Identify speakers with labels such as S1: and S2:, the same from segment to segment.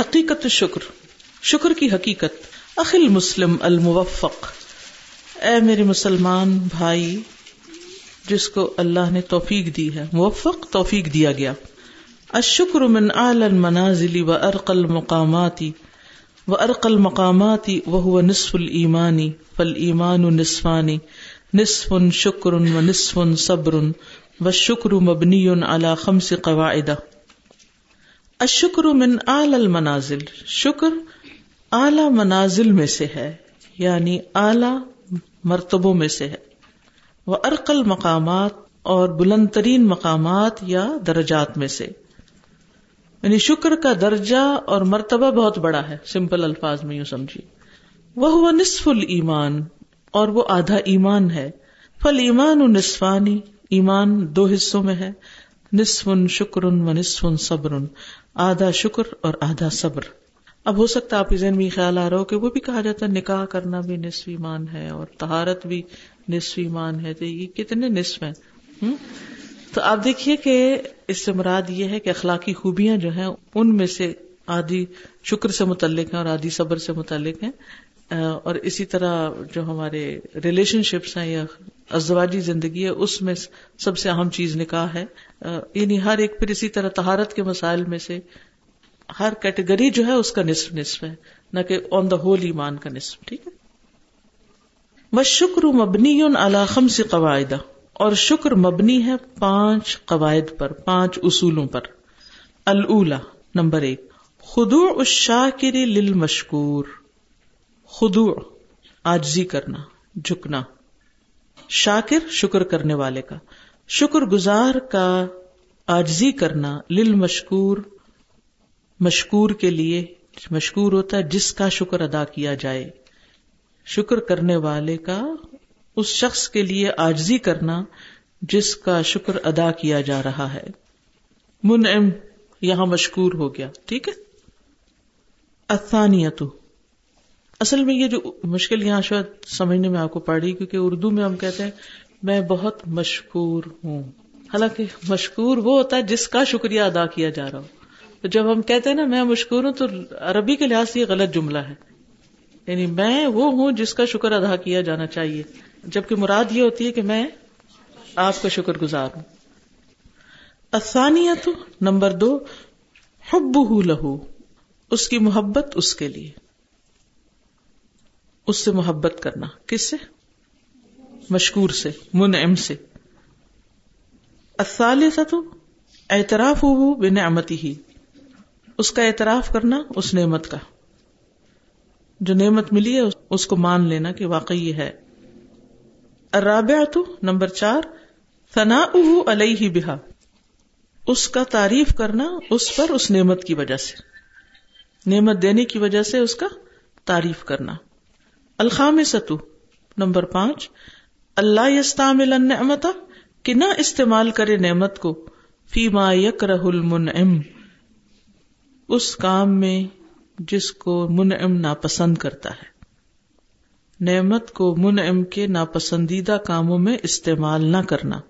S1: حقیقت شکر شکر کی حقیقت اخل مسلم الموفق۔ اے میرے مسلمان بھائی، جس کو اللہ نے توفیق دی ہے، موفق توفیق دیا گیا۔ اشکر من اعلی المنازل و ارق المقاماتی و ارق المقاماتی وہ نصف المانی فل ایمان نصفانی نصف شکر و نصف صبر، و شکر مبنی على خمس قواعد۔ اشکر من اعلی المنازل، شکر اعلی منازل میں سے ہے یعنی اعلی مرتبوں میں سے ہے۔ وہ ارقل مقامات اور بلند ترین مقامات یا درجات میں سے۔ یعنی شکر کا درجہ اور مرتبہ بہت بڑا ہے، سمپل الفاظ میں یوں سمجھیے۔ وہ نصف المان اور وہ آدھا ایمان ہے۔ فل ایمان و نصفانی ایمان دو حصوں میں ہے۔ نصف شکر و نصف صبر۔ آدھا شکر اور آدھا صبر۔ اب ہو سکتا آپ کے ذہن میں خیال آ رہا ہو کہ وہ بھی کہا جاتا ہے، نکاح کرنا بھی نصف ایمان ہے اور تہارت بھی نصف ایمان ہے۔ تو یہ کتنے نصف ہیں؟ تو آپ دیکھیے کہ اس سے مراد یہ ہے کہ اخلاقی خوبیاں جو ہیں، ان میں سے آدھی شکر سے متعلق ہیں اور آدھی صبر سے متعلق ہیں۔ اور اسی طرح جو ہمارے ریلیشن شپس ہیں یا ازواجی زندگی ہے، اس میں سب سے اہم چیز نکاح ہے۔ یعنی ہر ایک پھر اسی طرح تہارت کے مسائل میں سے ہر کیٹیگری جو ہے اس کا نصف نصف ہے، نہ کہ آن دا ہول ایمان کا نصف، ٹھیک ہے؟ بس شکر مبنی الخم سے قواعدہ اور شکر مبنی ہے پانچ قواعد پر، پانچ اصولوں پر۔ اللہ نمبر ایک خدو الشاکر للمشکور خدو آجزی کرنا، جھکنا۔ شاکر، شکر کرنے والے کا۔ شکر گزار کا آجزی کرنا لل مشکور مشکور کے لیے مشکور ہوتا ہے، جس کا شکر ادا کیا جائے۔ شکر کرنے والے کا اس شخص کے لیے آجزی کرنا، جس کا شکر ادا کیا جا رہا ہے۔ من یہاں مشکور ہو گیا۔ ٹھیک ہے؟ اتانیت اصل میں یہ جو مشکل یہاں شاید سمجھنے میں آپ کو پڑ رہی کیونکہ اردو میں ہم کہتے ہیں، میں بہت مشکور ہوں۔ حالانکہ مشکور وہ ہوتا ہے جس کا شکریہ ادا کیا جا رہا ہو۔ تو جب ہم کہتے ہیں نا، میں مشکور ہوں، تو عربی کے لحاظ سے یہ غلط جملہ ہے۔ یعنی میں وہ ہوں جس کا شکر ادا کیا جانا چاہیے۔ جبکہ مراد یہ ہوتی ہے کہ میں آپ کا شکر گزار ہوں۔ آسانیت نمبر دو حب لہو۔ اس کی محبت اس کے لیے۔ اس سے محبت کرنا۔ کس سے؟ مشکور سے من سے۔ تو اعتراف ہو بے نعمتی ہی اس کا اعتراف کرنا اس نعمت کا۔ جو نعمت ملی ہے، اس کو مان لینا کہ واقعی یہ ہے۔ ارابع تو نمبر چار ثنا علیہ بہا۔ اس کا تعریف کرنا اس پر اس نعمت کی وجہ سے۔ نعمت دینے کی وجہ سے اس کا تعریف کرنا۔ الخام ستو نمبر پانچ، اللہ یستعمل النعمت، کہ نہ استعمال کرے نعمت کو، فی ما یکرہ المنعم، اس کام میں جس کو منعم ناپسند کرتا ہے۔ نعمت کو منعم کے ناپسندیدہ کاموں میں استعمال نہ کرنا۔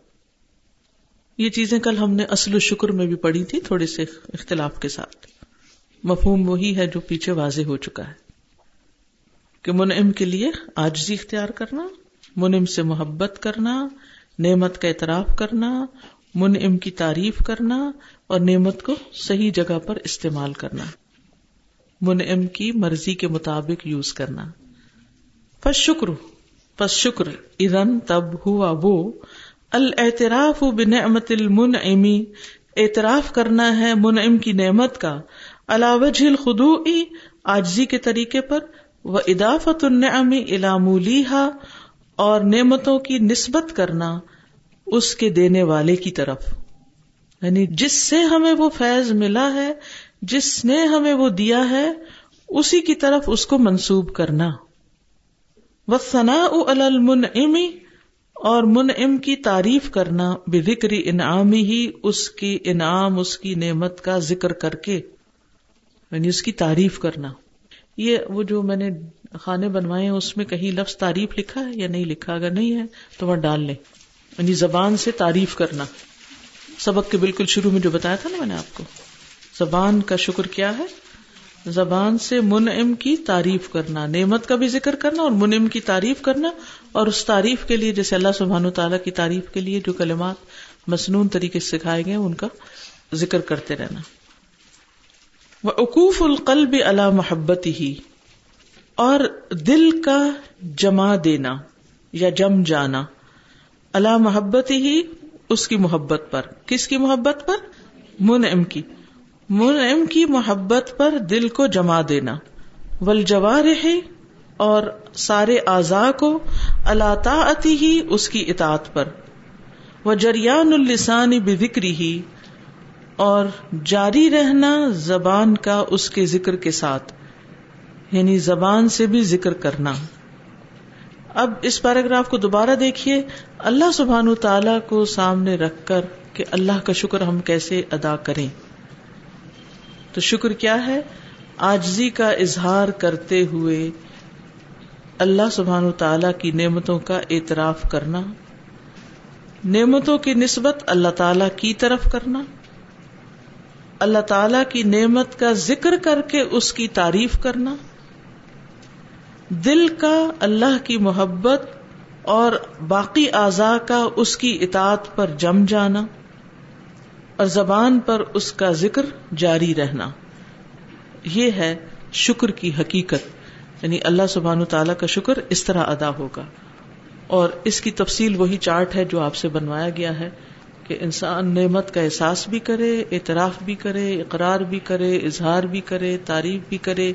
S1: یہ چیزیں کل ہم نے اصل و شکر میں بھی پڑھی تھی، تھوڑے سے اختلاف کے ساتھ۔ مفہوم وہی ہے جو پیچھے واضح ہو چکا ہے۔ کہ منعم کے لیے آجزی اختیار کرنا، منعم سے محبت کرنا، نعمت کا اعتراف کرنا، منعم کی تعریف کرنا اور نعمت کو صحیح جگہ پر استعمال کرنا۔ منعم کی مرضی کے مطابق یوز کرنا۔ پس شکر پس شکر ادن تب ہوا وہ۔ الاعتراف بنعمت المنعمی اعتراف کرنا ہے منعم کی نعمت کا۔ علاوہ الخدو آجزی کے طریقے پر وہ ادافت النعم الامولیحا اور نعمتوں کی نسبت کرنا اس کے دینے والے کی طرف۔ یعنی جس سے ہمیں وہ فیض ملا ہے، جس نے ہمیں وہ دیا ہے، اسی کی طرف اس کو منسوب کرنا۔ وہ ثنا المن اور منعم کی تعریف کرنا بے ذکری انعامی ہی اس کی انعام، اس کی نعمت کا ذکر کر کے۔ یعنی اس کی تعریف کرنا۔ یہ وہ جو میں نے کھانے بنوائے ہیں، اس میں کہیں لفظ تعریف لکھا ہے یا نہیں لکھا؟ اگر نہیں ہے تو وہ ڈال لیں۔ یعنی زبان سے تعریف کرنا۔ سبق کے بالکل شروع میں جو بتایا تھا نا میں نے آپ کو۔ زبان کا شکر کیا ہے؟ زبان سے منعم کی تعریف کرنا، نعمت کا بھی ذکر کرنا اور منعم کی تعریف کرنا اور اس تعریف کے لیے، جیسے اللہ سبحان و تعالیٰ کی تعریف کے لیے جو کلمات مصنون طریقے سے سکھائے گئے ان کا ذکر کرتے رہنا۔ وہ القلب اللہ محبت ہی اور دل کا جمع دینا یا جم جانا اللہ محبت ہی اس کی محبت پر۔ کس کی محبت پر؟ منعم کی۔ منعم کی محبت پر دل کو جما دینا۔ ول ہے اور سارے اعضاء کو اللہ تعتی ہی اس کی اطاعت پر۔ وہ جریان السان بکری ہی اور جاری رہنا زبان کا اس کے ذکر کے ساتھ یعنی زبان سے بھی ذکر کرنا۔ اب اس پیراگراف کو دوبارہ دیکھیے۔ اللہ سبحان تعالی کو سامنے رکھ کر کہ اللہ کا شکر ہم کیسے ادا کریں۔ تو شکر کیا ہے؟ آجزی کا اظہار کرتے ہوئے اللہ سبحان تعالی کی نعمتوں کا اعتراف کرنا، نعمتوں کی نسبت اللہ تعالی کی طرف کرنا۔ اللہ تعالی کی نعمت کا ذکر کر کے اس کی تعریف کرنا، دل کا اللہ کی محبت اور باقی اعضاء کا اس کی اطاعت پر جم جانا اور زبان پر اس کا ذکر جاری رہنا۔ یہ ہے شکر کی حقیقت۔ یعنی اللہ سبحان تعالیٰ کا شکر اس طرح ادا ہوگا۔ اور اس کی تفصیل وہی چارٹ ہے جو آپ سے بنوایا گیا ہے۔ کہ انسان نعمت کا احساس بھی کرے، اعتراف بھی کرے، اقرار بھی کرے، اظہار بھی کرے، تعریف بھی کرے،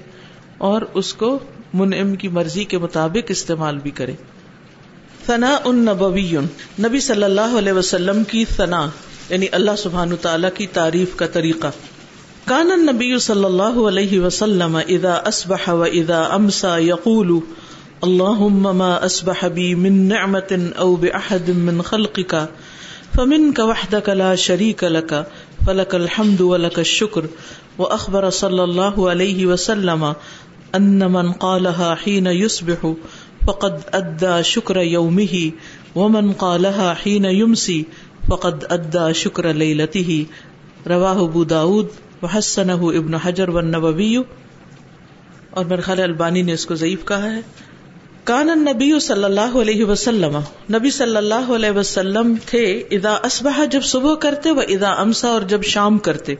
S1: اور اس کو منعم کی مرضی کے مطابق استعمال بھی کرے۔ ثنا ان نبوی نبی صلی اللہ علیہ وسلم کی ثنا یعنی اللہ سبحان تعالیٰ کی تعریف کا طریقہ۔ کان نبی صلی اللہ علیہ وسلم اذا اسبح و اذا امسا یقول اللهم ما من نعمة او باحد من خلقك فمن فمنك وحدك لا شريك لك، فلك الحمد ولک ولك الشكر واخبر صلى الله عليه وسلم ان من قالها حين يصبح فقد ادى شكر يومه، ومن قالها حين يمسي فقد ادى شكر ليلته. رواه ابو داود وحسنه ابن حجر والنووي. اور میرے خیال البانی نے اس کو ضعیف کہا ہے۔ کان نبی صلی اللہ علیہ وسلم، نبی صلی اللہ علیہ وسلم تھے، اذا اسبح جب صبح کرتے و اذا امسا اور جب شام کرتے۔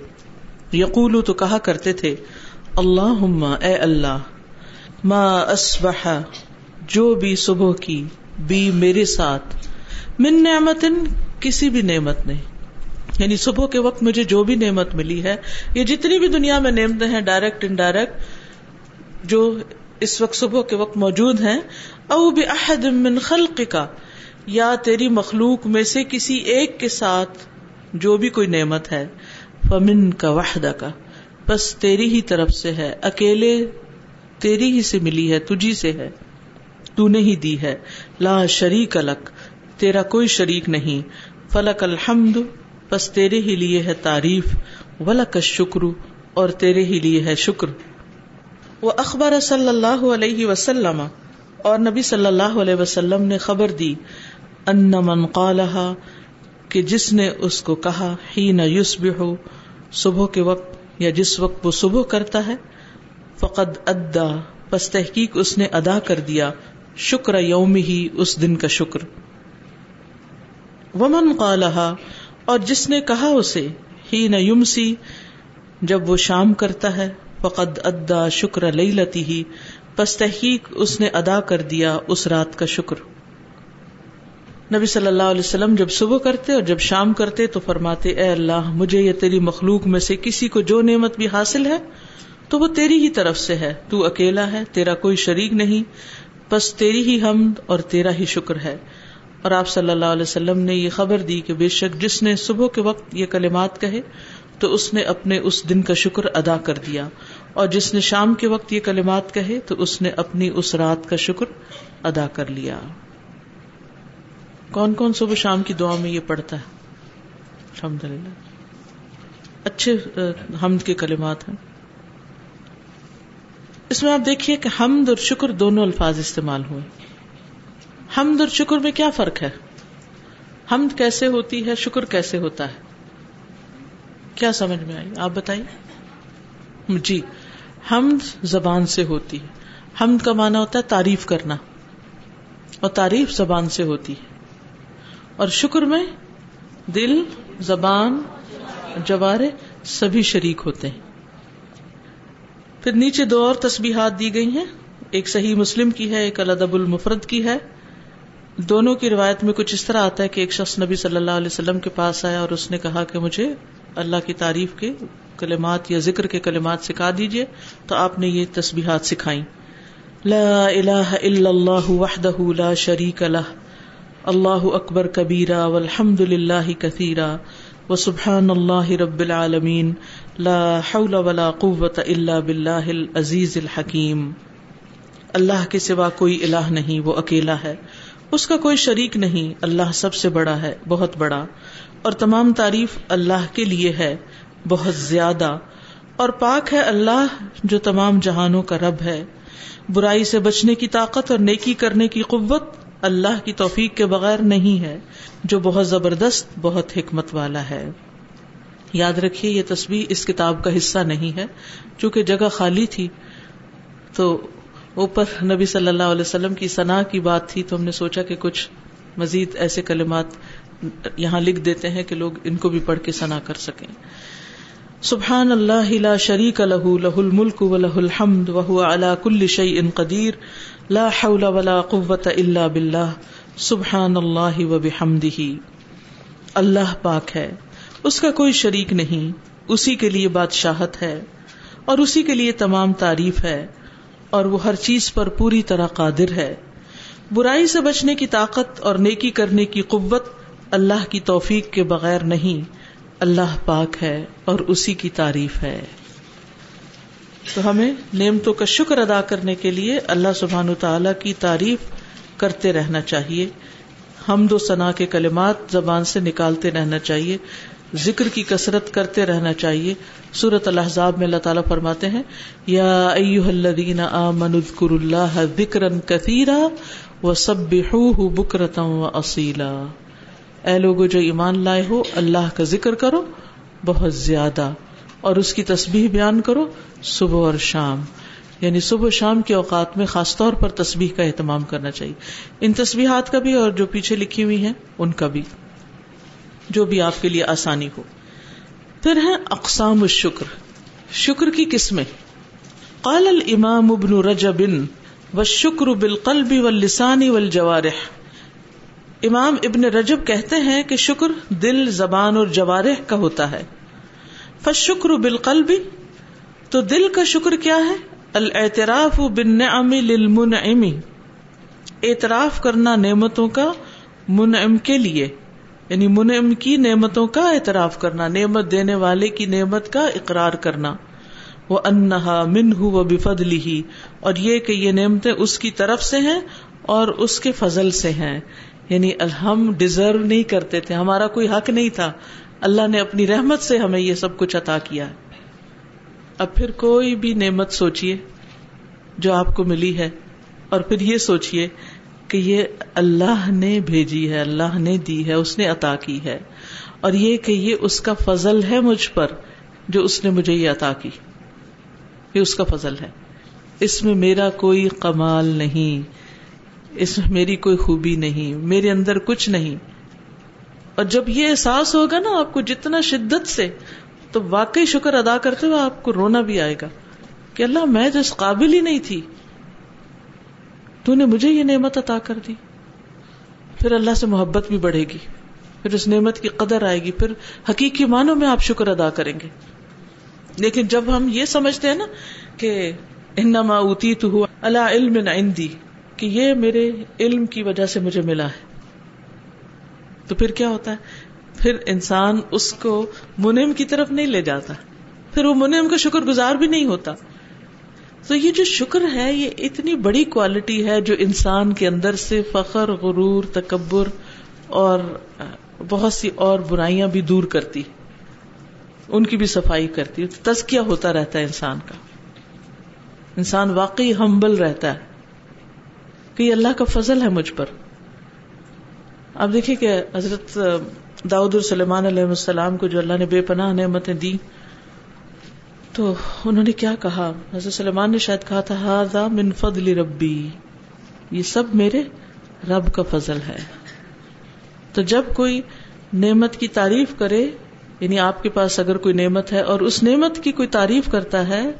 S1: یقولو تو کہا کرتے تھے اللہ اے اللہ، ما اسبح جو بھی صبح کی، بھی میرے ساتھ، من نعمت کسی بھی نعمت نے۔ یعنی صبح کے وقت مجھے جو بھی نعمت ملی ہے، یہ جتنی بھی دنیا میں نعمتیں ہیں ڈائریکٹ انڈائریکٹ جو اس وقت صبح کے وقت موجود ہیں۔ او بحد من خلق کا یا تیری مخلوق میں سے کسی ایک کے ساتھ جو بھی کوئی نعمت ہے۔ فمن کا وحدہ کا بس تیری ہی طرف سے ہے۔ اکیلے تیری ہی سے ملی ہے، تجھی سے ہے۔ تو نے ہی دی ہے۔ لا شریک الک تیرا کوئی شریک نہیں۔ فلک الحمد بس تیرے ہی لیے ہے تعریف۔ ولک شکر اور تیرے ہی لیے ہے شکر۔ وہ اخبار صلی اللہ علیہ وسلم اور نبی صلی اللہ علیہ وسلم نے خبر دی ان من قالها، کہ جس نے اس کو کہا ہی نہ ہو صبح کے وقت یا جس وقت وہ صبح کرتا ہے، فقد ادا پس تحقیق اس نے ادا کر دیا، شکر یوم ہی اس دن کا شکر۔ ومن قالها، اور جس نے کہا اسے ہی نہ یمسی، جب وہ شام کرتا ہے فقد ادا شکر لئی لتی ہی پس تحقیق اس نے ادا کر دیا اس رات کا شکر۔ نبی صلی اللہ علیہ وسلم جب صبح کرتے اور جب شام کرتے تو فرماتے، اے اللہ، مجھے یہ تیری مخلوق میں سے کسی کو جو نعمت بھی حاصل ہے، تو وہ تیری ہی طرف سے ہے۔ تو اکیلا ہے، تیرا کوئی شریک نہیں بس تیری ہی حمد اور تیرا ہی شکر ہے۔ اور آپ صلی اللہ علیہ وسلم نے یہ خبر دی کہ بے شک جس نے صبح کے وقت یہ کلمات کہے، تو اس نے اپنے اس دن کا شکر ادا کر دیا۔ اور جس نے شام کے وقت یہ کلمات کہے تو اس نے اپنی اس رات کا شکر ادا کر لیا۔ کون کون صبح شام کی دعا میں یہ پڑھتا ہے؟ الحمد للہ اچھے حمد کے کلمات ہیں۔ اس میں آپ دیکھیے کہ حمد اور شکر دونوں الفاظ استعمال ہوئے۔ حمد اور شکر میں کیا فرق ہے؟ حمد کیسے ہوتی ہے؟ شکر کیسے ہوتا ہے؟ کیا سمجھ میں آئی؟ آپ بتائیے۔ جی۔ حمد زبان سے ہوتی ہے۔ حمد کا معنی ہوتا ہے تعریف کرنا، اور تعریف زبان سے ہوتی ہے۔ اور شکر میں دل، زبان، جوارے سبھی شریک ہوتے ہیں۔ پھر نیچے دو اور تسبیحات دی گئی ہیں۔ ایک صحیح مسلم کی ہے، ایک الدب المفرد کی ہے۔ دونوں کی روایت میں کچھ اس طرح آتا ہے کہ ایک شخص نبی صلی اللہ علیہ وسلم کے پاس آیا اور اس نے کہا کہ مجھے اللہ کی تعریف کے کلمات یا ذکر کے کلمات سکھا دیجیے تو آپ نے یہ تسبیحات سکھائی لا الہ الا اللہ وحدہ لا شریک لہ۔ اللہ اکبر کبیرا والحمد للہ کثیرا و سبحان اللہ رب العالمین۔ لا حول ولا قوت الا باللہ العزیز الحکیم۔ اللہ کے سوا کوئی الہ نہیں، وہ اکیلا ہے۔ اس کا کوئی شریک نہیں، اللہ سب سے بڑا ہے، بہت بڑا۔ اور تمام تعریف اللہ کے لیے ہے، بہت زیادہ۔ اور پاک ہے اللہ جو تمام جہانوں کا رب ہے۔ برائی سے بچنے کی طاقت اور نیکی کرنے کی قوت اللہ کی توفیق کے بغیر نہیں ہے، جو بہت زبردست، بہت حکمت والا ہے۔ یاد رکھیے، یہ تصویر اس کتاب کا حصہ نہیں ہے، چونکہ جگہ خالی تھی۔ تو اوپر نبی صلی اللہ علیہ وسلم کی ثنا کی بات تھی تو ہم نے سوچا کہ کچھ مزید ایسے کلمات یہاں لکھ دیتے ہیں کہ لوگ ان کو بھی پڑھ کے ثنا کر سکیں۔ سبحان اللہ لا شریک له له الملك وله الحمد وهو على كل شيء قدير لا حول ولا قوة الا بالله سبحان اللہ وبحمده اللہ پاک ہے۔ اس کا کوئی شریک نہیں۔ اسی کے لیے بادشاہت ہے۔ اور اسی کے لیے تمام تعریف ہے۔ اور وہ ہر چیز پر پوری طرح قادر ہے۔ برائی سے بچنے کی طاقت اور نیکی کرنے کی قوت اللہ کی توفیق کے بغیر نہیں، اللہ پاک ہے اور اسی کی تعریف ہے۔ تو ہمیں نعمتوں کا شکر ادا کرنے کے لیے اللہ سبحان تعالی کی تعریف کرتے رہنا چاہیے۔ حمد و ثنا کے کلمات زبان سے نکالتے رہنا چاہیے۔ ذکر کی کثرت کرتے رہنا چاہیے۔ سورت الحضاب میں اللہ تعالیٰ فرماتے ہیں، یا ایوہ الذین آمنوا اذکروا اللہ ذکرا کثیرا وسبحوہ بکرتا و اصیلا اے لوگو، جو ایمان لائے ہو، اللہ کا ذکر کرو بہت زیادہ، اور اس کی تسبیح بیان کرو صبح اور شام۔ یعنی صبح شام کے اوقات میں خاص طور پر تسبیح کا اہتمام کرنا چاہیے۔ ان تسبیحات کا بھی اور جو پیچھے لکھی ہوئی ہیں، ان کا بھی۔ جو بھی آپ کے لیے آسانی ہو۔ پھر ہے اقسام الشکر۔ شکر کی قسمیں۔ قال الامام ابن رجب والشکر بالقلب واللسان والجوارح۔ امام ابن رجب کہتے ہیں کہ شکر دل، زبان اور جوارح کا ہوتا ہے۔ فالشکر بالقلب، تو دل کا شکر کیا ہے؟ الاعتراف بالنعم للمنعم۔ اعتراف کرنا نعمتوں کا منعم کے لیے۔ یعنی منعم کی نعمتوں کا اعتراف کرنا، نعمت دینے والے کی نعمت کا اقرار کرنا۔ وہ انہا من ہُو بفد لی اور یہ کہ یہ نعمتیں اس کی طرف سے ہیں اور اس کے فضل سے ہیں۔ یعنی ہم ڈیزرو نہیں کرتے تھے، ہمارا کوئی حق نہیں تھا۔ اللہ نے اپنی رحمت سے ہمیں یہ سب کچھ عطا کیا۔ اب پھر کوئی بھی نعمت سوچیے جو آپ کو ملی ہے، اور پھر یہ سوچیے کہ یہ اللہ نے بھیجی ہے، اللہ نے دی ہے، اس نے عطا کی ہے۔ اور یہ کہ یہ اس کا فضل ہے مجھ پر جو اس نے مجھے یہ عطا کی۔ یہ اس کا فضل ہے۔ اس میں میرا کوئی کمال نہیں۔ اس میں میری کوئی خوبی نہیں۔ میرے اندر کچھ نہیں۔ اور جب یہ احساس ہوگا نا آپ کو جتنا شدت سے، تو واقعی شکر ادا کرتے ہوئے آپ کو رونا بھی آئے گا کہ اللہ میں تو اس قابل ہی نہیں تھی۔ تو نے مجھے یہ نعمت عطا کر دی۔ پھر اللہ سے محبت بھی بڑھے گی۔ پھر اس نعمت کی قدر آئے گی۔ پھر حقیقی معنوں میں آپ شکر ادا کریں گے۔ لیکن جب ہم یہ سمجھتے ہیں نا کہ انما اوتی تو اللہ علم عندی، کہ یہ میرے علم کی وجہ سے مجھے ملا ہے۔ تو پھر کیا ہوتا ہے؟ پھر انسان اس کو منم کی طرف نہیں لے جاتا۔ پھر وہ منم کا شکر گزار بھی نہیں ہوتا۔ تو یہ جو شکر ہے، یہ اتنی بڑی کوالٹی ہے جو انسان کے اندر سے فخر، غرور، تکبر اور بہت سی اور برائیاں بھی دور کرتی۔ ان کی بھی صفائی کرتی۔ تزکیہ ہوتا رہتا ہے انسان کا۔ انسان واقعی ہمبل رہتا ہے کہ یہ اللہ کا فضل ہے مجھ پر۔ اب دیکھیے کہ حضرت داؤد السلمان علیہ السلام کو جو اللہ نے بے پناہ نعمتیں دی تو انہوں نے کیا کہا؟ حضرت سلمان نے شاید کہا تھا ہاضا من فضل ربی. یہ سب میرے رب کا فضل ہے۔ تو جب کوئی نعمت کی تعریف کرے یعنی آپ کے پاس اگر کوئی نعمت ہے اور اس نعمت کی کوئی تعریف کرتا ہے،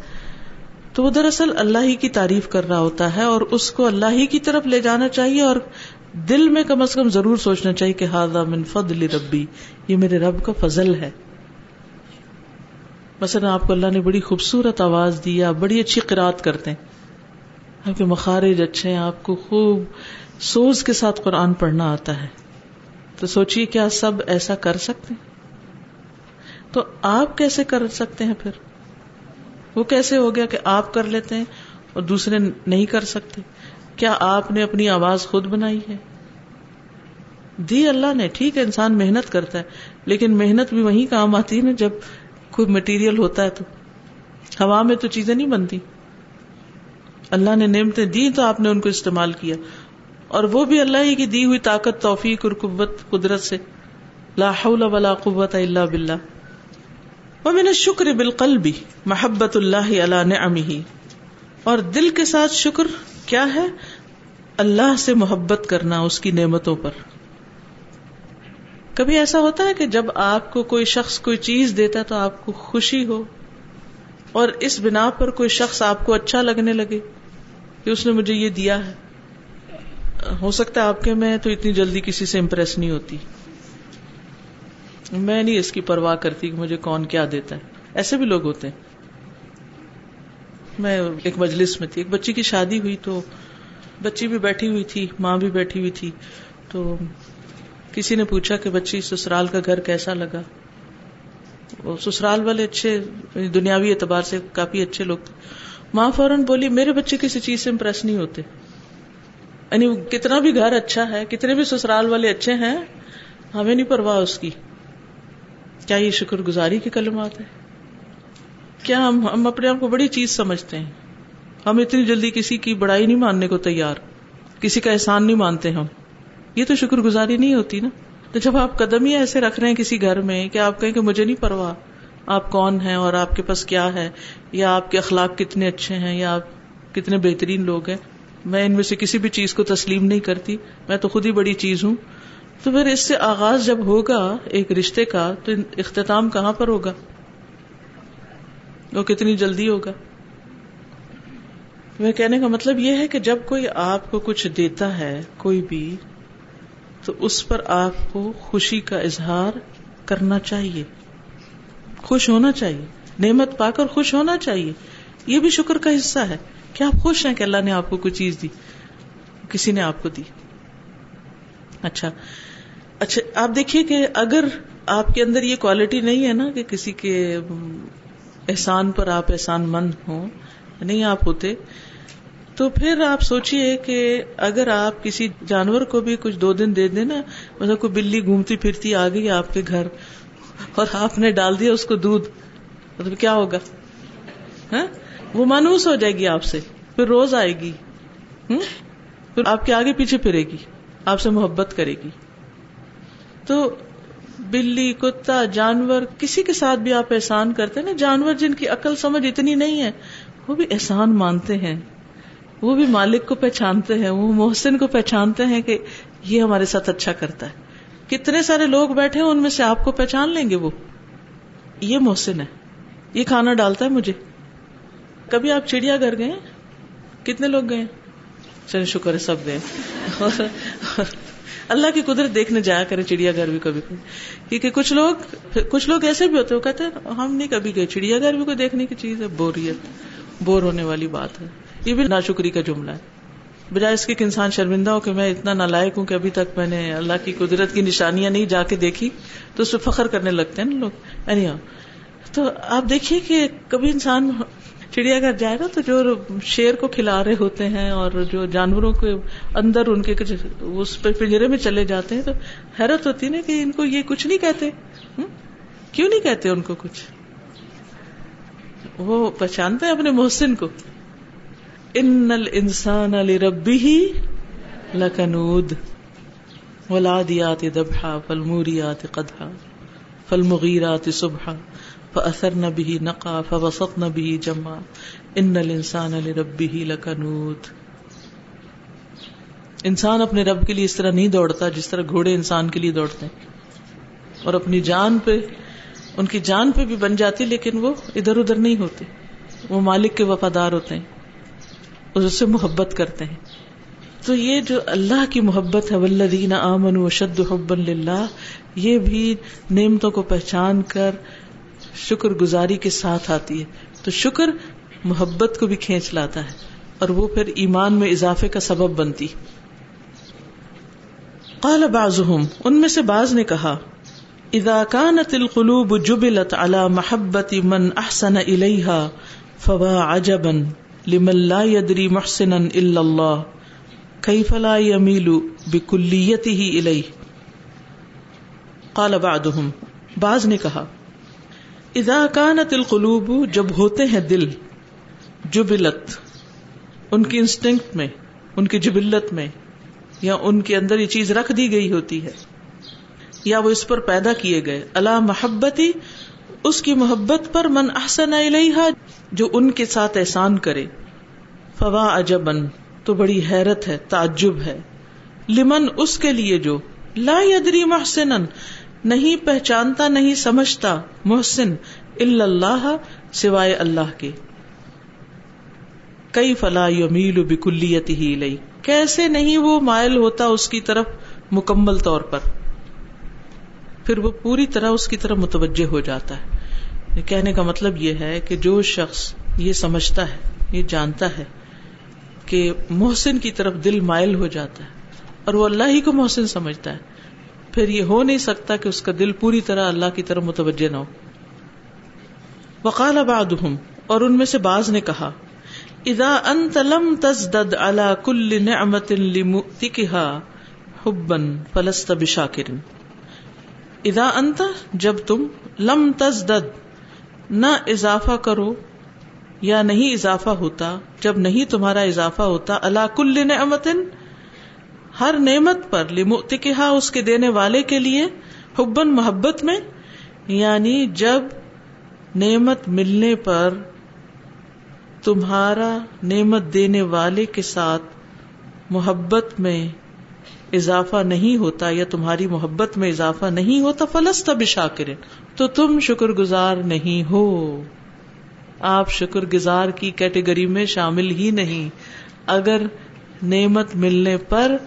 S1: تو وہ دراصل اللہ ہی کی تعریف کر رہا ہوتا ہے اور اس کو اللہ ہی کی طرف لے جانا چاہیے اور دل میں کم از کم ضرور سوچنا چاہیے کہ ہاضا من فضل ربی، یہ میرے رب کا فضل ہے۔ مثلا آپ کو اللہ نے بڑی خوبصورت آواز دی، آپ بڑی اچھی قرآت کرتے ہیں۔ آپ کے مخارج اچھے ہیں، آپ کو خوب سوز کے ساتھ قرآن پڑھنا آتا ہے۔ تو سوچیے کیا سب ایسا کر سکتے ہیں؟ تو آپ کیسے کر سکتے ہیں پھر؟ وہ کیسے ہو گیا کہ آپ کر لیتے ہیں اور دوسرے نہیں کر سکتے؟ کیا آپ نے اپنی آواز خود بنائی ہے؟ دی اللہ نے، ٹھیک ہے، انسان محنت کرتا ہے، لیکن محنت بھی وہی کام آتی ہے نا جب کوئی مٹیریل ہوتا ہے تو۔ ہوا میں تو چیزیں نہیں بنتی۔ اللہ نے نعمتیں دی تو آپ نے ان کو استعمال کیا۔ اور وہ بھی اللہ ہی کی دی ہوئی طاقت، توفیق اور قوت، قدرت سے۔ لا حول ولا قوت الا باللہ۔ ومن الشکر بالقلب، محبت اللہ علی نعمه اور دل کے ساتھ شکر کیا ہے؟ اللہ سے محبت کرنا، اس کی نعمتوں پر۔ کبھی ایسا ہوتا ہے کہ جب آپ کو کوئی شخص کوئی چیز دیتا ہے تو آپ کو خوشی ہو اور اس بنا پر کوئی شخص آپ کو اچھا لگنے لگے کہ اس نے مجھے یہ دیا ہے؟ ہو سکتا ہے آپ کے میں تو اتنی جلدی کسی سے امپریس نہیں ہوتی۔ میں نہیں اس کی پرواہ کرتی کہ مجھے کون کیا دیتا ہے۔ ایسے بھی لوگ ہوتے ہیں۔ میں ایک مجلس میں تھی، ایک بچی کی شادی ہوئی تو بچی بھی بیٹھی ہوئی تھی، ماں بھی بیٹھی ہوئی تھی تو کسی نے پوچھا کہ بچی، سسرال کا گھر کیسا لگا؟ وہ سسرال والے اچھے، دنیاوی اعتبار سے کافی اچھے لوگ تھے۔ ماں فوراً بولی، میرے بچے کسی چیز سے امپریس نہیں ہوتے۔ یعنی کتنا بھی گھر اچھا ہے، کتنے بھی سسرال والے اچھے ہیں، ہمیں نہیں پرواہ اس کی۔ کیا یہ شکر گزاری کی کلمات ہے کیا ہم ہم اپنے آپ کو بڑی چیز سمجھتے ہیں؟ ہم اتنی جلدی کسی کی بڑائی نہیں ماننے کو تیار، کسی کا احسان نہیں مانتے ہم۔ یہ تو شکر گزاری نہیں ہوتی نا۔ تو جب آپ قدم ہی ایسے رکھ رہے ہیں کسی گھر میں کہ آپ کہیں کہ مجھے نہیں پرواہ، آپ کون ہیں اور آپ کے پاس کیا ہے؟ یا آپ کے اخلاق کتنے اچھے ہیں، یا آپ کتنے بہترین لوگ ہیں؟ میں ان میں سے کسی بھی چیز کو تسلیم نہیں کرتی۔ میں تو خود ہی بڑی چیز ہوں۔ تو پھر اس سے آغاز جب ہوگا ایک رشتے کا، تو اختتام کہاں پر ہوگا؟ وہ کتنی جلدی ہوگا؟ میں کہنے کا مطلب یہ ہے کہ جب کوئی آپ کو کچھ دیتا ہے، کوئی بھی تو اس پر آپ کو خوشی کا اظہار کرنا چاہیے۔ خوش ہونا چاہیے۔ نعمت پا کر خوش ہونا چاہیے۔ یہ بھی شکر کا حصہ ہے۔ کہ آپ خوش ہیں کہ اللہ نے آپ کو کوئی چیز دی؟ کسی نے آپ کو دی۔ اچھا۔ اچھا آپ دیکھیے کہ اگر آپ کے اندر یہ کوالٹی نہیں ہے نا کہ کسی کے احسان پر آپ احسان مند ہوں، نہیں آپ ہوتے تو پھر آپ سوچیے کہ اگر آپ کسی جانور کو بھی کچھ دو دن دے دیں نا مطلب کوئی بلی گھومتی پھرتی آ گئی آپ کے گھر، اور آپ نے ڈال دیا اس کو دودھ مطلب کیا ہوگا؟ ہاں؟ وہ مانوس ہو جائے گی آپ سے، پھر روز آئے گی پھر آپ کے آگے پیچھے پھرے گی، آپ سے محبت کرے گی۔ تو بلی، کتا، جانور، کسی کے ساتھ بھی آپ احسان کرتے نا؟ جانور جن کی عقل سمجھ اتنی نہیں ہے، وہ بھی احسان مانتے ہیں۔ وہ بھی مالک کو پہچانتے ہیں، وہ محسن کو پہچانتے ہیں کہ یہ ہمارے ساتھ اچھا کرتا ہے۔ کتنے سارے لوگ بیٹھے ہیں، ان میں سے آپ کو پہچان لیں گے وہ۔ یہ محسن ہے۔ یہ کھانا ڈالتا ہے مجھے۔ کبھی آپ چڑیا گھر گئے کتنے لوگ گئے چلے شکر ہے، سب گئے۔ اللہ کی قدرت دیکھنے جایا کرے چڑیا گھر بھی کبھی۔ کبھی کیونکہ کچھ لوگ کچھ لوگ ایسے بھی ہوتے وہ کہتے ہیں، ہم نہیں کبھی گئے۔ چڑیا گھر بھی کوئی دیکھنے کی چیز ہے، بوریت، بور ہونے والی بات ہے۔ یہ بھی ناشکری کا جملہ ہے۔ بجائے اس کے انسان شرمندہ ہو کہ میں اتنا نالائق ہوں کہ ابھی تک میں نے اللہ کی قدرت کی نشانیاں نہیں جا کے دیکھی، تو اس پہ فخر کرنے لگتے ہیں نا لوگ۔ اینی تو آپ دیکھیے کہ کبھی انسان چڑیا گھر جائے گا تو جو شیر کو کھلا رہے ہوتے ہیں اور جو جانوروں کے اندر ان کے اس پہ پنجرے میں چلے جاتے ہیں تو حیرت ہوتی نا کہ ان کو یہ کچھ نہیں کہتے۔ کیوں نہیں کہتے ان کو کچھ؟ وہ پہچانتے ہیں اپنے محسن کو۔ ان الانسان لربه لکنود ولادیات دبحا فالموریات قدحا فالمغیرات صبحا فاثر نہ بھی نقا فوسط نہ بھی جمع ان الانسان لربه لکنود انسان اپنے رب کے لیے اس طرح نہیں دوڑتا جس طرح گھوڑے انسان کے لیے دوڑتے ہیں۔ اور اپنی جان پہ، ان کی جان پہ بھی بن جاتی لیکن وہ ادھر ادھر نہیں ہوتے وہ مالک کے وفادار ہوتے ہیں۔ اس سے محبت کرتے ہیں۔ تو یہ جو اللہ کی محبت ہے ولدین امن و شد حب اللہ یہ بھی نعمتوں کو پہچان کر شکر گزاری کے ساتھ آتی ہے۔ تو شکر محبت کو بھی کھینچ لاتا ہے اور وہ پھر ایمان میں اضافے کا سبب بنتی۔ قال بعضهم، ان میں سے بعض نے کہا، اذا كانت القلوب جبلت على محبت من احسن اليها فوا عجبا۔ لمن لا يدري محسنا الا الله، كيف لا يميل بكليته اليه قال بعضهم، بعض نے کہا اذا كانت القلوب جب ہوتے ہیں دل، جبلت، ان کی انسٹنکٹ میں، ان کی جبلت میں، یا ان کے اندر یہ چیز رکھ دی گئی ہوتی ہے، یا وہ اس پر پیدا کیے گئے اللہ محبتی اس کی محبت پر من احسن علیہ جو ان کے ساتھ احسان کرے۔ فوا اجبن تو بڑی حیرت ہے، تعجب ہے۔ لمن اس کے لیے جو، لا یدری محسن نہیں پہچانتا، نہیں سمجھتا محسن اللہ سوائے اللہ کے۔ کئی فلا یمیل بکلیت ہی لئی کیسے نہیں وہ مائل ہوتا اس کی طرف مکمل طور پر۔ پھر وہ پوری طرح اس کی طرف متوجہ ہو جاتا ہے۔ کہنے کا مطلب یہ ہے کہ جو شخص یہ سمجھتا ہے، یہ جانتا ہے کہ محسن کی طرف دل مائل ہو جاتا ہے اور وہ اللہ ہی کو محسن سمجھتا ہے، پھر یہ ہو نہیں سکتا کہ اس کا دل پوری طرح اللہ کی طرف متوجہ نہ ہو۔ وقال بعضهم، اور ان میں سے بعض نے کہا، اذا انت لم تزدد على كل نعمة لمؤتكها حبا فلست بشاكر اذا انت، جب تم لم تزدد نہ اضافہ کرو یا نہیں اضافہ ہوتا، جب نہیں تمہارا اضافہ ہوتا اللہ کل نعمت، ہر نعمت پر، لمؤتکہا، اس کے دینے والے کے لیے حبن محبت میں یعنی جب نعمت ملنے پر تمہارا نعمت دینے والے کے ساتھ محبت میں اضافہ نہیں ہوتا یا تمہاری محبت میں اضافہ نہیں ہوتا فلس تب شاکر تو تم شکر گزار نہیں ہو۔ آپ شکر گزار کی کیٹیگری میں شامل ہی نہیں۔ اگر نعمت ملنے پر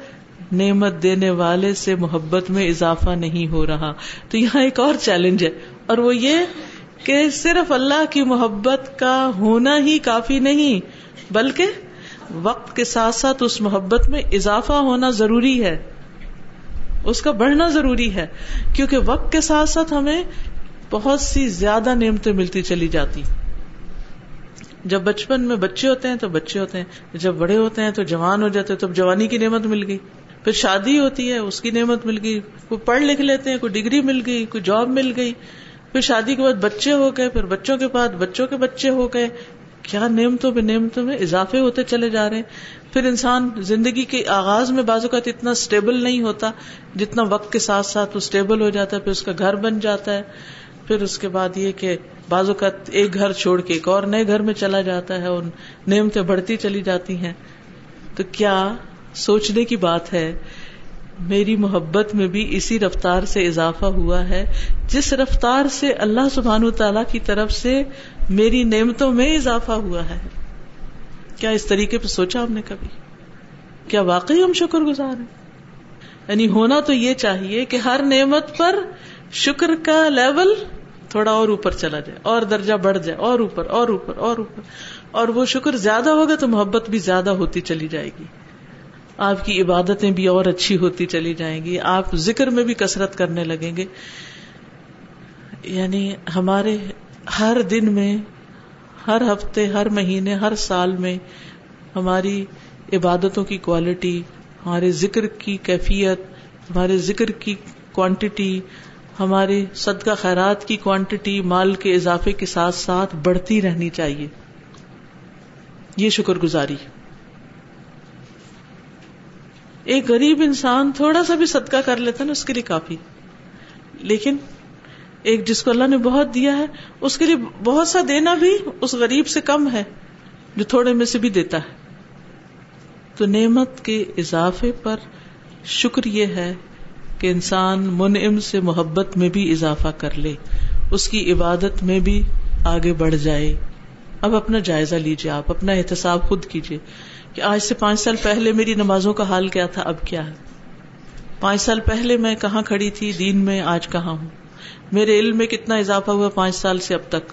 S1: نعمت دینے والے سے محبت میں اضافہ نہیں ہو رہا۔ تو یہاں ایک اور چیلنج ہے۔ اور وہ یہ کہ صرف اللہ کی محبت کا ہونا ہی کافی نہیں، بلکہ وقت کے ساتھ ساتھ اس محبت میں اضافہ ہونا ضروری ہے۔ اس کا بڑھنا ضروری ہے۔ کیونکہ وقت کے ساتھ ساتھ ہمیں بہت سی زیادہ نعمتیں ملتی چلی جاتی جب بچپن میں بچے ہوتے ہیں تو بچے ہوتے ہیں، جب بڑے ہوتے ہیں تو جوان ہو جاتے ہیں، تو جوانی کی نعمت مل گئی۔ پھر شادی ہوتی ہے، اس کی نعمت مل گئی۔ کوئی پڑھ لکھ لیتے ہیں، کوئی ڈگری مل گئی، کوئی جاب مل گئی۔ پھر شادی کے بعد بچے ہو گئے، پھر بچوں کے بعد بچوں کے بچے ہو گئے۔ کیا نعمتوں پہ، نعمتوں میں اضافے ہوتے چلے جا رہے ہیں۔ پھر انسان زندگی کے آغاز میں بازو کا اتنا اسٹیبل نہیں ہوتا جتنا وقت کے ساتھ ساتھ وہ اسٹیبل ہو جاتا ہے، پھر اس کا گھر بن جاتا ہے۔ پھر اس کے بعد یہ کہ بازو کا ایک گھر چھوڑ کے ایک اور نئے گھر میں چلا جاتا ہے، اور نعمتیں بڑھتی چلی جاتی ہیں۔ تو کیا سوچنے کی بات ہے، میری محبت میں بھی اسی رفتار سے اضافہ ہوا ہے، جس رفتار سے اللہ سبحان تعالی کی طرف سے میری نعمتوں میں اضافہ ہوا ہے۔ کیا اس طریقے پہ سوچا ہم نے کبھی؟ کیا واقعی ہم شکر گزار ہیں؟ یعنی ہونا تو یہ چاہیے کہ ہر نعمت پر شکر کا لیول تھوڑا اور اوپر چلا جائے، اور درجہ بڑھ جائے، اور اوپر اور اوپر اور اوپر، اور وہ شکر زیادہ ہوگا تو محبت بھی زیادہ ہوتی چلی جائے گی۔ آپ کی عبادتیں بھی اور اچھی ہوتی چلی جائیں گی، آپ ذکر میں بھی کسرت کرنے لگیں گے۔ یعنی ہمارے ہر دن میں، ہر ہفتے، ہر مہینے، ہر سال میں ہماری عبادتوں کی کوالٹی ہمارے ذکر کی کیفیت، ہمارے ذکر کی کوانٹٹی ہمارے صدقہ خیرات کی کوانٹٹی مال کے اضافے کے ساتھ ساتھ بڑھتی رہنی چاہیے۔ یہ شکر گزاری۔ ایک غریب انسان تھوڑا سا بھی صدقہ کر لیتا نا، اس کے لیے کافی۔ لیکن ایک جس کو اللہ نے بہت دیا ہے، اس کے لیے بہت سا دینا بھی اس غریب سے کم ہے، جو تھوڑے میں سے بھی دیتا ہے۔ تو نعمت کے اضافے پر شکر یہ ہے کہ انسان منعم سے محبت میں بھی اضافہ کر لے، اس کی عبادت میں بھی آگے بڑھ جائے۔ اب اپنا جائزہ لیجیے آپ، اپنا احتساب خود کیجیے کہ آج سے پانچ سال پہلے میری نمازوں کا حال کیا تھا، اب کیا ہے؟ پانچ سال پہلے میں کہاں کھڑی تھی، دین میں آج کہاں ہوں؟ میرے علم میں کتنا اضافہ ہوا پانچ سال سے اب تک؟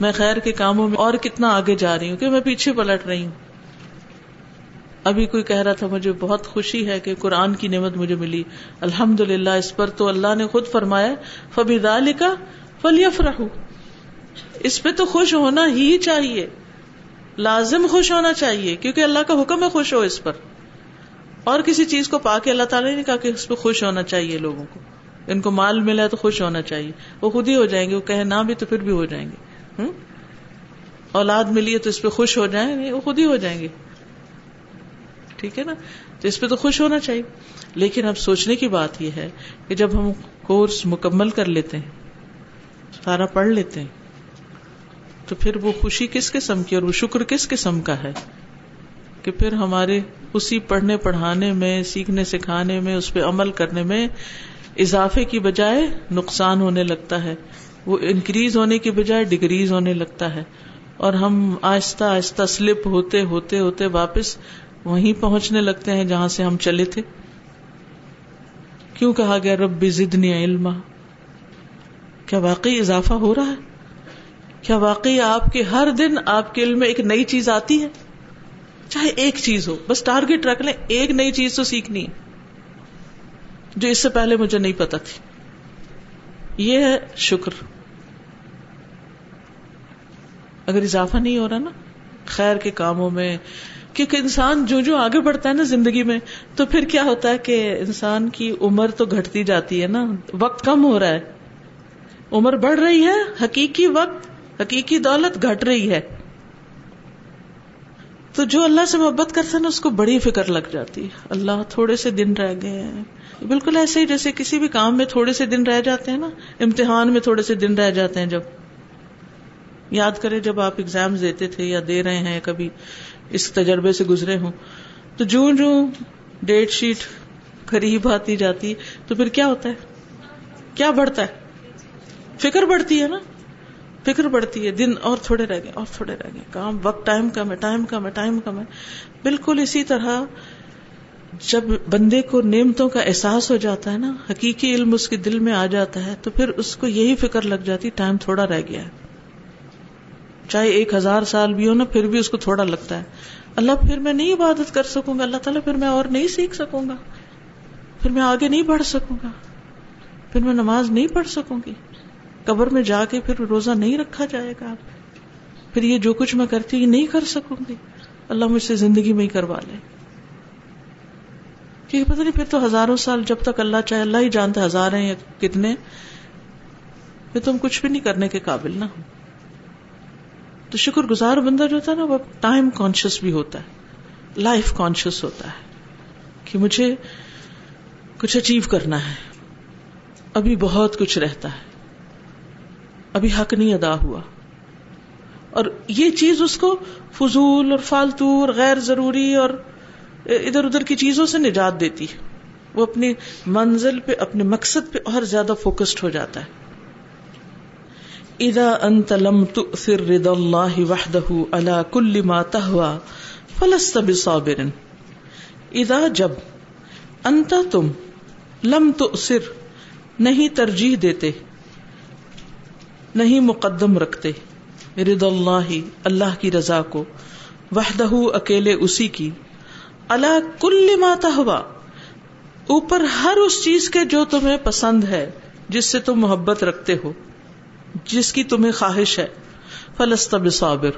S1: میں خیر کے کاموں میں اور کتنا آگے جا رہی ہوں کہ میں پیچھے پلٹ رہی ہوں؟ ابھی کوئی کہہ رہا تھا مجھے بہت خوشی ہے کہ قرآن کی نعمت مجھے ملی۔ الحمد للہ اس پر تو اللہ نے خود فرمایا فبی دال کا فلیف رہو اس پہ تو خوش ہونا ہی چاہیے۔ لازم خوش ہونا چاہیے، کیونکہ اللہ کا حکم ہے خوش ہو اس پر۔ اور کسی چیز کو پا کے اللہ تعالیٰ نے کہا کہ اس پہ خوش ہونا چاہیے لوگوں کو۔ ان کو مال ملا ہے تو خوش ہونا چاہیے۔ وہ خود ہی ہو جائیں گے، وہ کہے نہ بھی تو پھر بھی ہو جائیں گے۔ اولاد ملی ہے تو اس پہ خوش ہو جائیں گے، وہ خود ہی ہو جائیں گے۔ ٹھیک ہے نا؟ تو اس پہ تو خوش ہونا چاہیے۔ لیکن اب سوچنے کی بات یہ ہے کہ جب ہم کورس مکمل کر لیتے ہیں، سارا پڑھ لیتے ہیں، تو پھر وہ خوشی کس قسم کی اور وہ شکر کس قسم کا ہے؟ کہ پھر ہمارے اسی پڑھنے پڑھانے میں، سیکھنے سکھانے میں، اس پہ عمل کرنے میں اضافے کی بجائے نقصان ہونے لگتا ہے۔ وہ انکریز ہونے کی بجائے ڈگریز ہونے لگتا ہے۔ اور ہم آہستہ آہستہ سلپ ہوتے ہوتے ہوتے واپس وہیں پہنچنے لگتے ہیں جہاں سے ہم چلے تھے۔ کیوں کہا گیا رب زدنی علما؟ کیا واقعی اضافہ ہو رہا ہے؟ کیا واقعی آپ کے ہر دن آپ کے علم میں ایک نئی چیز آتی ہے؟ چاہے ایک چیز ہو، بس ٹارگیٹ رکھ لیں، ایک نئی چیز تو سیکھنی ہے۔ جو اس سے پہلے مجھے نہیں پتا تھی۔ یہ ہے شکر۔ اگر اضافہ نہیں ہو رہا نا، خیر کے کاموں میں کیونکہ انسان جو جو آگے بڑھتا ہے نا زندگی میں، تو پھر کیا ہوتا ہے کہ انسان کی عمر تو گھٹتی جاتی ہے نا، وقت کم ہو رہا ہے۔ عمر بڑھ رہی ہے، حقیقی وقت، حقیقی دولت گھٹ رہی ہے۔ تو جو اللہ سے محبت کرتا ہے نا، اس کو بڑی فکر لگ جاتی ہے۔ اللہ تھوڑے سے دن رہ گئے ہیں۔ بالکل ایسے ہی جیسے کسی بھی کام میں تھوڑے سے دن رہ جاتے ہیں نا، امتحان میں تھوڑے سے دن رہ جاتے ہیں جب۔ یاد کرے جب آپ اگزام دیتے تھے یا دے رہے ہیں کبھی اس تجربے سے گزرے ہوں، تو جو جو ڈیٹ شیٹ قریب آتی جاتی، تو پھر کیا ہوتا ہے؟ کیا بڑھتا ہے؟ فکر بڑھتی ہے نا؟ فکر بڑھتی ہے، دن اور تھوڑے رہ گئے، اور تھوڑے رہ گئے، کام، وقت، ٹائم کم ہے، ٹائم کم ہے، ٹائم کم ہے۔ بالکل اسی طرح جب بندے کو نعمتوں کا احساس ہو جاتا ہے نا، حقیقی علم اس کے دل میں آ جاتا ہے، تو پھر اس کو یہی فکر لگ جاتی، ٹائم تھوڑا رہ گیا ہے۔ چاہے ایک ہزار سال بھی ہو نا، پھر بھی اس کو تھوڑا لگتا ہے۔ اللہ، پھر میں نہیں عبادت کر سکوں گا۔ اللہ تعالیٰ، پھر میں اور نہیں سیکھ سکوں گا۔ پھر میں آگے نہیں بڑھ سکوں گا۔ پھر میں نماز نہیں پڑھ سکوں گی۔ قبر میں جا کے پھر روزہ نہیں رکھا جائے گا۔ پھر یہ جو کچھ میں کرتی یہ نہیں کر سکوں گی۔ اللہ مجھ سے زندگی میں ہی کروا لے۔ کیونکہ پتہ نہیں، پھر تو ہزاروں سال جب تک اللہ چاہے، اللہ ہی جانتا ہزار ہیں یا کتنے۔ پھر تم کچھ بھی نہیں کرنے کے قابل نہ ہو۔ تو شکر گزار بندہ جو ہوتا ہے نا وہ ٹائم کانشیس بھی ہوتا ہے لائف کانشیس ہوتا ہے کہ مجھے کچھ اچیو کرنا ہے۔ ابھی بہت کچھ رہتا ہے۔ ابھی حق نہیں ادا ہوا۔ اور یہ چیز اس کو فضول اور فالتو اور غیر ضروری اور ادھر ادھر کی چیزوں سے نجات دیتی ہے۔ وہ اپنی منزل پہ، اپنے مقصد پہ اور زیادہ فوکسڈ ہو جاتا ہے۔ اذا انت لم تؤثر رضا الله وحده على كل ما تهوى فلست بصابر. اذا جب انت تم لم تؤثر نہیں ترجیح دیتے، نہیں مقدم رکھتے رضا اللہ اللہ کی رضا کو، وحدہ اکیلے اسی کی اللہ کل ما تہوا. اوپر ہر اس چیز کے جو تمہیں پسند ہے، جس سے تم محبت رکھتے ہو جس کی تمہیں خواہش ہے، فلست صابر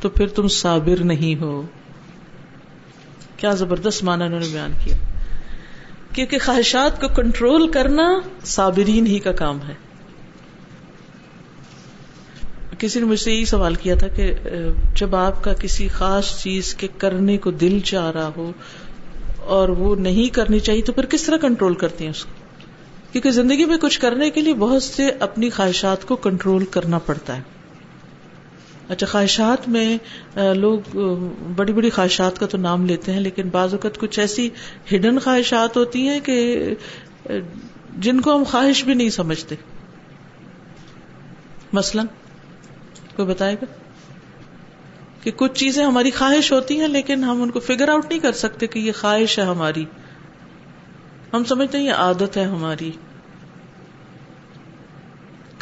S1: تو پھر تم صابر نہیں ہو۔ کیا زبردست مانا انہوں نے بیان کیا۔ کیونکہ خواہشات کو کنٹرول کرنا صابرین ہی کا کام ہے۔ کسی نے مجھ سے یہی سوال کیا تھا کہ جب آپ کا کسی خاص چیز کے کرنے کو دل چاہ رہا ہو اور وہ نہیں کرنی چاہیے، تو پھر کس طرح کنٹرول کرتی ہیں اس کو؟ کیونکہ زندگی میں کچھ کرنے کے لیے بہت سے اپنی خواہشات کو کنٹرول کرنا پڑتا ہے۔ اچھا خواہشات میں لوگ بڑی بڑی خواہشات کا تو نام لیتے ہیں، لیکن بعض اوقات کچھ ایسی ہڈن خواہشات ہوتی ہیں کہ جن کو ہم خواہش بھی نہیں سمجھتے۔ مثلاً، کوئی بتائے گا؟ کہ کچھ چیزیں ہماری خواہش ہوتی ہیں، لیکن ہم ان کو فگر آؤٹ نہیں کر سکتے کہ یہ خواہش ہے ہماری۔ ہم سمجھتے ہیں یہ عادت ہے ہماری۔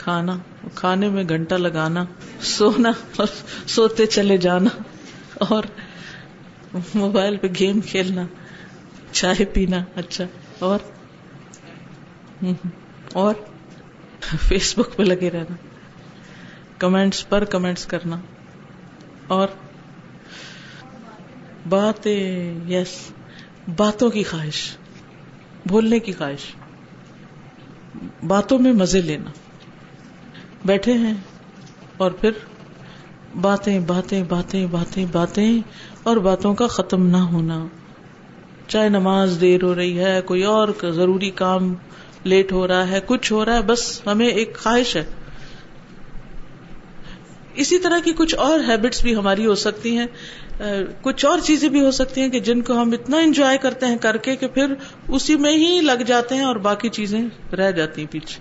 S1: کھانا، کھانے میں گھنٹہ لگانا، سونا اور سوتے چلے جانا اور موبائل پہ گیم کھیلنا، چائے پینا اچھا اور؟ اور؟ فیس بک پہ لگے رہنا، کمنٹس پر کمنٹس کرنا، اور؟ باتیں، یس، باتوں کی خواہش، بولنے کی خواہش، باتوں میں مزے لینا۔ بیٹھے ہیں اور پھر باتیں باتیں باتیں باتیں باتیں اور باتوں کا ختم نہ ہونا۔ چاہے نماز دیر ہو رہی ہے، کوئی اور ضروری کام لیٹ ہو رہا ہے، کچھ ہو رہا ہے، بس ہمیں ایک خواہش ہے۔ اسی طرح کی کچھ اور ہیبٹس بھی ہماری ہو سکتی ہیں۔ کچھ اور چیزیں بھی ہو سکتی ہیں کہ جن کو ہم اتنا انجوائے کرتے ہیں کر کے کہ پھر اسی میں ہی لگ جاتے ہیں اور باقی چیزیں رہ جاتی ہیں پیچھے۔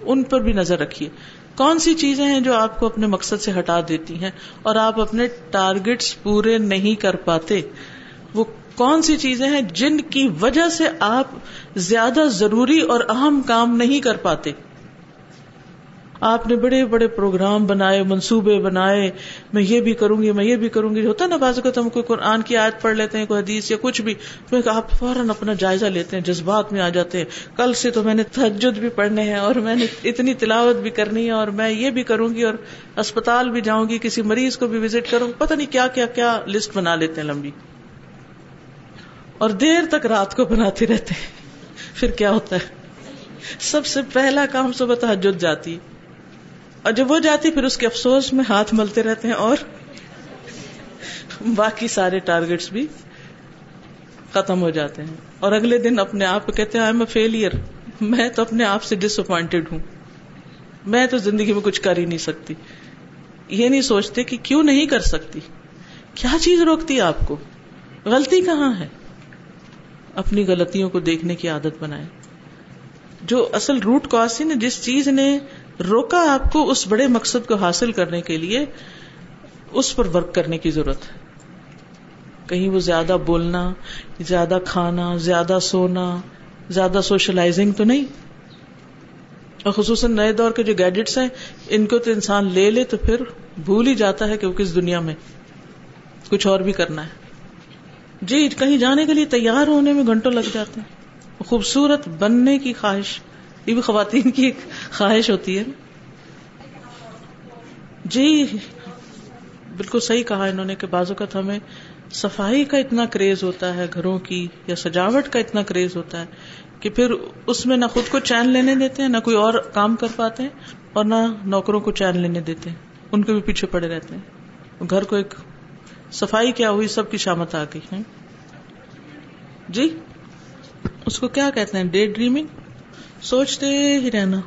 S1: ان پر بھی نظر رکھیے۔ کون سی چیزیں ہیں جو آپ کو اپنے مقصد سے ہٹا دیتی ہیں اور آپ اپنے ٹارگیٹس پورے نہیں کر پاتے؟ وہ کون سی چیزیں ہیں جن کی وجہ سے آپ زیادہ ضروری اور اہم کام نہیں کر پاتے؟ آپ نے بڑے بڑے پروگرام بنائے، منصوبے بنائے، میں یہ بھی کروں گی، میں یہ بھی کروں گی، ہوتا نا بازو کا ہم کوئی قرآن کی آیت پڑھ لیتے ہیں، کوئی حدیث یا کچھ بھی تو آپ فوراً اپنا جائزہ لیتے ہیں، جذبات میں آ جاتے ہیں۔ کل سے تو میں نے تحجد بھی پڑھنے ہیں اور میں نے اتنی تلاوت بھی کرنی ہے اور میں یہ بھی کروں گی اور اسپتال بھی جاؤں گی، کسی مریض کو بھی وزٹ کروں گی۔ پتہ نہیں کیا کیا کیا لسٹ بنا لیتے ہیں لمبی۔ اور دیر تک رات کو بناتے رہتے ہیں۔ پھر کیا ہوتا ہے؟ سب سے پہلا کام صبح تحجد جاتی۔ اور جب وہ جاتی پھر اس کے افسوس میں ہاتھ ملتے رہتے ہیں اور باقی سارے ٹارگیٹس بھی ختم ہو جاتے ہیں۔ اور اگلے دن اپنے آپ کو کہتے ہیں آئی ایم اے فیلئر میں تو اپنے آپ سے ڈس اپوائنٹڈ ہوں۔ میں تو زندگی میں کچھ کر ہی نہیں سکتی۔ یہ نہیں سوچتے کہ کیوں نہیں کر سکتی؟ کیا چیز روکتی آپ کو؟ غلطی کہاں ہے؟ اپنی غلطیوں کو دیکھنے کی عادت بنائے جو اصل روٹ کاز تھی نا جس چیز نے روکا آپ کو اس بڑے مقصد کو حاصل کرنے کے لیے، اس پر ورک کرنے کی ضرورت ہے۔ کہیں وہ زیادہ بولنا، زیادہ کھانا، زیادہ سونا، زیادہ سوشلائزنگ تو نہیں۔ اور خصوصاً نئے دور کے جو گیجٹس ہیں، ان کو تو انسان لے لے تو پھر بھول ہی جاتا ہے کہ وہ کس دنیا میں کچھ اور بھی کرنا ہے۔ جی کہیں جانے کے لیے تیار ہونے میں گھنٹوں لگ جاتے ہیں۔ خوبصورت بننے کی خواہش۔ یہ بھی خواتین کی ایک خواہش ہوتی ہے جی بالکل صحیح کہا انہوں نے کہ بازو کا ہمیں صفائی کا اتنا کریز ہوتا ہے، گھروں کی یا سجاوٹ کا اتنا کریز ہوتا ہے کہ پھر اس میں نہ خود کو چین لینے دیتے ہیں، نہ کوئی اور کام کر پاتے ہیں اور نہ نوکروں کو چین لینے دیتے ہیں۔ ان کے بھی پیچھے پڑے رہتے ہیں۔ گھر کو ایک صفائی کیا ہوئی، سب کی شامت آ گئی ہے جی اس کو کیا کہتے ہیں؟ Day dreaming? سوچتے ہی رہنا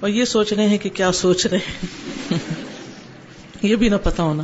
S1: اور یہ سوچ رہے ہیں کہ کیا سوچ رہے ہیں۔ یہ بھی نہ پتا ہونا۔